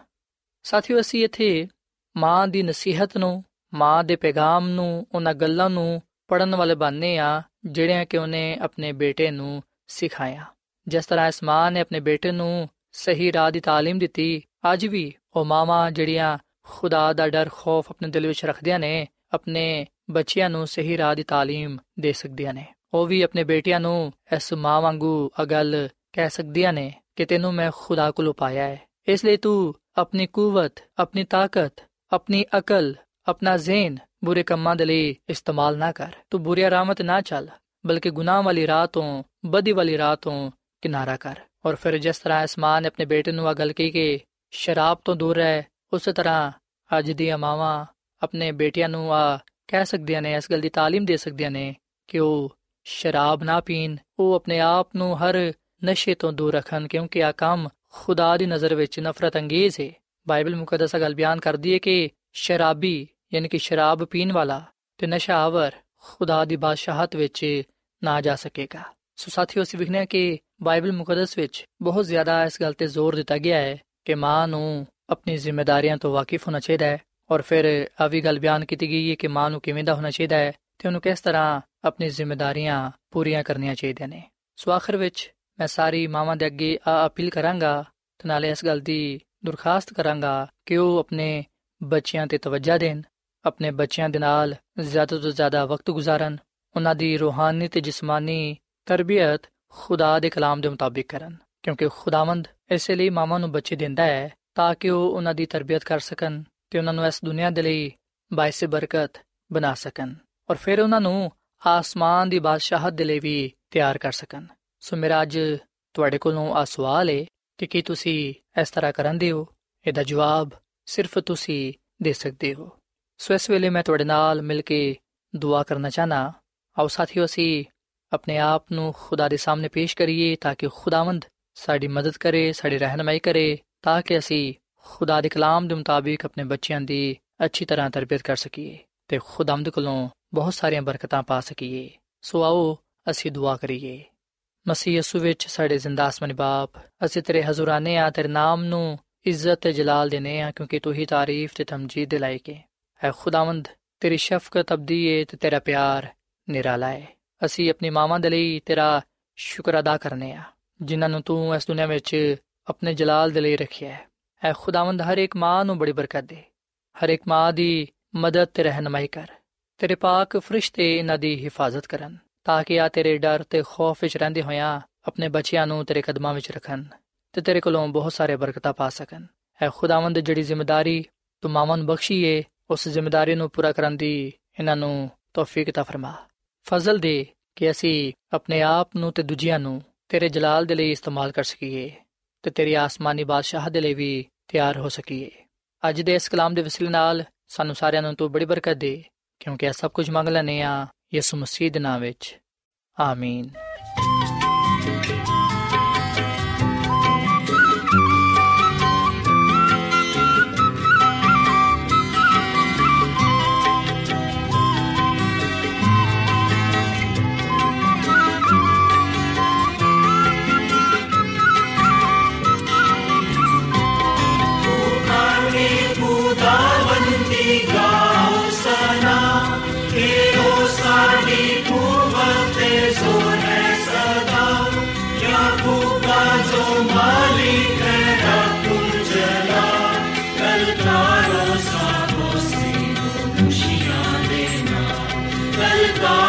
ਸਾਥੀਓ ਅਸੀਂ ਇੱਥੇ ਮਾਂ ਦੀ ਨਸੀਹਤ ਨੂੰ ਮਾਂ ਦੇ ਪੈਗਾਮ ਨੂੰ ਉਹਨਾਂ ਗੱਲਾਂ ਨੂੰ ਪੜਨ ਵਾਲੇ ਬਾਨੇ ਆ ਜਿਹੜਿਆਂ ਕਿ ਉਹਨੇ ਆਪਣੇ ਬੇਟੇ ਨੂੰ ਸਿਖਾਇਆ ਜਿਸ ਤਰ੍ਹਾਂ ਇਸ ਮਾਂ ਨੇ ਆਪਣੇ ਬੇਟੇ ਨੂੰ ਸਹੀ ਰਾਹ ਦੀ تعلیم ਦਿੱਤੀ ਅੱਜ ਵੀ ਉਹ ਮਾਵਾਂ ਜਿਹੜੀਆਂ ਖੁਦਾ ਦਾ ਡਰ ਖੌਫ ਆਪਣੇ ਦਿਲ ਵਿੱਚ ਰੱਖਦੀਆਂ ਨੇ ਆਪਣੇ ਬੱਚਿਆਂ ਨੂੰ ਸਹੀ ਰਾਹ ਦੀ تعلیم ਦੇ ਸਕਦੀਆਂ ਨੇ ਉਹ ਵੀ ਆਪਣੇ ਬੇਟਿਆਂ ਨੂੰ ਇਸ ਮਾਂ ਵਾਂਗੂ ਅਗਲ ਕਹਿ ਸਕਦੀਆਂ ਨੇ ਕਿ ਤੈਨੂੰ ਮੈਂ ਖੁਦਾ ਕੋਲੋਂ ਪਾਇਆ ਹੈ ਇਸ ਲਈ ਤੂੰ ਆਪਣੀ ਕੂਵਤ ਆਪਣੀ ਤਾਕਤ ਆਪਣੀ ਅਕਲ ਆਪਣਾ ਜ਼ਿਹਨ ਬੁਰੇ ਕੰਮਾਂ ਦੇ ਲਈ ਇਸਤੇਮਾਲ ਨਾ ਕਰ ਤੂੰ ਬੁਰੀ ਰਾਮਤ ਨਾ ਚੱਲ ਬਲਕਿ ਗੁਨਾਹ ਵਾਲੀ ਰਾਹ ਤੋਂ ਬਦੀ ਵਾਲੀ ਰਾਹ ਤੋਂ ਕਿਨਾਰਾ ਕਰ ਔਰ ਫਿਰ ਜਿਸ ਤਰ੍ਹਾਂ ਅਸਮਾਨ ਨੇ ਆਪਣੇ ਬੇਟੇ ਨੂੰ ਆ ਗੱਲ ਕਹੀ ਕਿ ਸ਼ਰਾਬ ਤੋਂ ਦੂਰ ਰਹਿ ਉਸੇ ਤਰ੍ਹਾਂ ਅੱਜ ਦੀਆਂ ਮਾਵਾਂ ਆਪਣੇ ਬੇਟਿਆਂ ਨੂੰ ਆ ਕਹਿ ਸਕਦੀਆਂ ਨੇ ਇਸ ਗੱਲ ਦੀ تعلیم ਦੇ ਸਕਦੀਆਂ ਨੇ ਕਿ ਉਹ ਸ਼ਰਾਬ ਨਾ ਪੀਣ ਉਹ ਆਪਣੇ ਆਪ ਨੂੰ ਹਰ ਨਸ਼ੇ ਤੋਂ ਦੂਰ ਰੱਖਣ ਕਿਉਂਕਿ ਆ ਕੰਮ ਖੁਦਾ ਦੀ ਨਜ਼ਰ ਵਿੱਚ ਨਫ਼ਰਤ ਅੰਗੇਜ਼ ਹੈ ਬਾਈਬਲ ਮੁਕੱਦਸ ਗੱਲ ਬਿਆਨ ਕਰਦੀ ਹੈ ਕਿ ਸ਼ਰਾਬੀ ਯਾਨੀ ਕਿ ਸ਼ਰਾਬ ਪੀਣ ਵਾਲਾ ਤੇ ਨਸ਼ਾਵਰ ਖੁਦਾ ਦੀ ਬਾਦਸ਼ਾਹਤ ਵਿੱਚ ਨਾ ਜਾ ਸਕੇਗਾ ਸੋ ਸਾਥੀਓ ਅਸੀਂ ਵਿਖਨੇ ਕਿ ਬਾਈਬਲ ਮੁਕੱਦਸ ਵਿੱਚ ਬਹੁਤ ਜ਼ਿਆਦਾ ਇਸ ਗੱਲ ਤੇ ਜ਼ੋਰ ਦਿੱਤਾ ਗਿਆ ਹੈ ਕਿ ਮਾਂ ਨੂੰ ਆਪਣੀ ਜ਼ਿੰਮੇਵਾਰੀਆਂ ਤੋਂ ਵਾਕਿਫ ਹੋਣਾ ਚਾਹੀਦਾ ਹੈ ਔਰ ਫਿਰ ਆ ਵੀ ਗੱਲ ਬਿਆਨ ਕੀਤੀ ਗਈ ਹੈ ਕਿ ਮਾਂ ਨੂੰ ਕਿਵੇਂ ਦਾ ਹੋਣਾ ਚਾਹੀਦਾ ਹੈ ਤੇ ਉਹਨੂੰ ਕਿਸ ਤਰ੍ਹਾਂ ਆਪਣੀ ਜ਼ਿੰਮੇਵਾਰੀਆਂ ਪੂਰੀਆਂ ਕਰਨੀਆਂ ਚਾਹੀਦੀਆਂ ਨੇ। ਸੋ ਆਖਰ ਵਿੱਚ ਮੈਂ ਸਾਰੀ ਮਾਵਾਂ ਦੇ ਅੱਗੇ ਆ ਅਪੀਲ ਕਰਾਂਗਾ ਤੇ ਨਾਲੇ ਇਸ ਗੱਲ ਦੀ ਦਰਖਾਸਤ ਕਰਾਂਗਾ ਕਿ ਉਹ ਆਪਣੇ ਬੱਚਿਆਂ ਤੇ ਤਵੱਜਾ ਦੇਣ, ਆਪਣੇ ਬੱਚਿਆਂ ਦੇ ਨਾਲ ਜ਼ਿਆਦਾ ਤੋਂ ਜ਼ਿਆਦਾ ਵਕਤ ਗੁਜ਼ਾਰਨ, ਉਹਨਾਂ ਦੀ ਰੂਹਾਨੀ ਤੇ ਜਿਸਮਾਨੀ ਤਰਬੀਅਤ ਖੁਦਾ ਦੇ ਕਲਾਮ ਦੇ ਮੁਤਾਬਿਕ ਕਰਨ, ਕਿਉਂਕਿ ਖੁਦਾਵੰਦ ਇਸੇ ਲਈ ਮਾਵਾਂ ਨੂੰ ਬੱਚੇ ਦਿੰਦਾ ਹੈ ਤਾਂ ਕਿ ਉਹ ਉਹਨਾਂ ਦੀ ਤਰਬੀਅਤ ਕਰ ਸਕਣ ਤੇ ਉਹਨਾਂ ਨੂੰ ਇਸ ਦੁਨੀਆ ਦੇ ਲਈ ਬਾਇਸੇ ਬਰਕਤ ਬਣਾ ਸਕਣ ਔਰ ਫਿਰ ਉਹਨਾਂ ਨੂੰ ਆਸਮਾਨ ਦੀ ਬਾਦਸ਼ਾਹਤ ਦੇ ਲਈ ਵੀ ਤਿਆਰ ਕਰ ਸਕਣ। ਸੋ ਮੇਰਾ ਅੱਜ ਤੁਹਾਡੇ ਕੋਲੋਂ ਆ ਸਵਾਲ ਹੈ ਕਿ ਕੀ ਤੁਸੀਂ ਇਸ ਤਰ੍ਹਾਂ ਕਰਾਂਦੇ ਹੋ? ਇਹਦਾ ਜਵਾਬ ਸਿਰਫ ਤੁਸੀਂ ਦੇ ਸਕਦੇ ਹੋ। ਸੋ ਇਸ ਵੇਲੇ ਮੈਂ ਤੁਹਾਡੇ ਨਾਲ ਮਿਲ ਕੇ ਦੁਆ ਕਰਨਾ ਚਾਹਨਾ ਆਓ ਸਾਥੀਓ, ਅਸੀਂ ਆਪਣੇ ਆਪ ਨੂੰ ਖੁਦਾ ਦੇ ਸਾਹਮਣੇ ਪੇਸ਼ ਕਰੀਏ ਤਾਂ ਕਿ ਖੁਦਾਵੰਦ ਸਾਡੀ ਮਦਦ ਕਰੇ, ਸਾਡੀ ਰਹਿਨਮਾਈ ਕਰੇ ਤਾਂ ਕਿ ਅਸੀਂ ਖੁਦਾ ਦੇ ਕਲਾਮ ਦੇ ਮੁਤਾਬਿਕ ਆਪਣੇ ਬੱਚਿਆਂ ਦੀ ਅੱਛੀ ਤਰ੍ਹਾਂ ਤਰਬੀਅਤ ਕਰ ਸਕੀਏ ਤੇ ਖੁਦਾਮਦ ਕੋਲੋਂ ਬਹੁਤ ਸਾਰੀਆਂ ਬਰਕਤਾਂ ਪਾ ਸਕੀਏ। ਸੋ ਆਓ ਅਸੀਂ ਦੁਆ ਕਰੀਏ। ਮਸੀਹ ਯਸੂ ਵਿੱਚ ਸਾਡੇ ਜ਼ਿੰਦਾ ਅਸਮਾਨੀ ਬਾਪ, ਅਸੀਂ ਤੇਰੇ ਹਜ਼ੂਰਾਨੇ ਆ, ਤੇਰੇ ਨਾਮ ਨੂੰ ਇੱਜ਼ਤ ਤੇ ਜਲਾਲ ਦੇਨੇ ਆ, ਕਿਉਂਕਿ ਤੂੰ ਹੀ ਤਾਰੀਫ ਤੇ ਤਮਜੀਦ ਦੇ ਲਾਇਕ ਹੈ ਐ ਖੁਦਾਵੰਦ, ਤੇਰੀ ਸ਼ਫਕਤ ਅਬਦੀ ਏ ਤੇ ਤੇਰਾ ਪਿਆਰ ਨਿਰਾਲਾ ਏ। ਅਸੀਂ ਆਪਣੀ ਮਾਵਾਂ ਦੇ ਲਈ ਤੇਰਾ ਸ਼ੁਕਰ ਅਦਾ ਕਰਨੇ ਆ, ਜਿਨ੍ਹਾਂ ਨੂੰ ਤੂੰ ਇਸ ਦੁਨੀਆਂ ਵਿੱਚ ਆਪਣੇ ਜਲਾਲ ਦੇ ਲਈ ਰੱਖਿਆ ਹੈ ਐ ਖੁਦਾਵੰਦ ਹਰ ਇੱਕ ਮਾਂ ਨੂੰ ਬੜੀ ਬਰਕਤ ਦੇ ਹਰ ਇੱਕ ਮਾਂ ਦੀ ਮਦਦ ਤੇ ਰਹਿਨਮਾਈ ਕਰ ਤੇਰੇ ਪਾਕ ਫਰਿਸ਼ਤੇ ਇਹਨਾਂ ਦੀ ਹਿਫਾਜ਼ਤ ਕਰਨ ਤਾਂ ਕਿ ਆ ਤੇਰੇ ਡਰ ਤੇ ਖੌਫ ਵਿੱਚ ਰਹਿੰਦੇ ਹੋਇਆਂ ਆਪਣੇ ਬੱਚਿਆਂ ਨੂੰ ਤੇਰੇ ਕਦਮਾਂ ਵਿੱਚ ਰੱਖਣ ਤੇ ਤੇਰੇ ਕੋਲੋਂ ਬਹੁਤ ਸਾਰੇ ਬਰਕਤਾਂ ਪਾ ਸਕਣ ਐ ਖੁਦਾਵੰਦ ਜਿਹੜੀ ਜ਼ਿੰਮੇਵਾਰੀ ਤੂੰ ਮਾਵਾਂ ਨੂੰ ਬਖਸ਼ੀ ਏ ਉਸ ਜ਼ਿੰਮੇਵਾਰੀ ਨੂੰ ਪੂਰਾ ਕਰਨ ਦੀ ਇਹਨਾਂ ਨੂੰ ਤੌਫੀਕ ਤਾ ਫਰਮਾ ਫਜ਼ਲ ਦੇ ਕਿ ਅਸੀਂ ਆਪਣੇ ਆਪ ਨੂੰ ਤੇ ਦੂਜਿਆਂ ਨੂੰ ਤੇਰੇ ਜਲਾਲ ਦੇ ਲਈ ਇਸਤੇਮਾਲ ਕਰ ਸਕੀਏ ਤੇ ਤੇਰੀ ਆਸਮਾਨੀ ਬਾਦਸ਼ਾਹ ਦੇ ਲਈ ਵੀ ਤਿਆਰ ਹੋ ਸਕੀਏ। ਅੱਜ ਦੇ ਇਸ ਕਲਾਮ ਦੇ ਵਸੀਲੇ ਨਾਲ ਸਾਨੂੰ ਸਾਰਿਆਂ ਨੂੰ ਤੂੰ ਬੜੀ ਬਰਕਤ ਦੇ, ਕਿਉਂਕਿ ਇਹ ਸਭ ਕੁਝ ਮੰਗ ਲੈਨੇ ਆ ਯਿਸੂ ਮਸੀਹ ਦੇ ਨਾਮ ਵਿੱਚ। ਆਮੀਨ। Lord.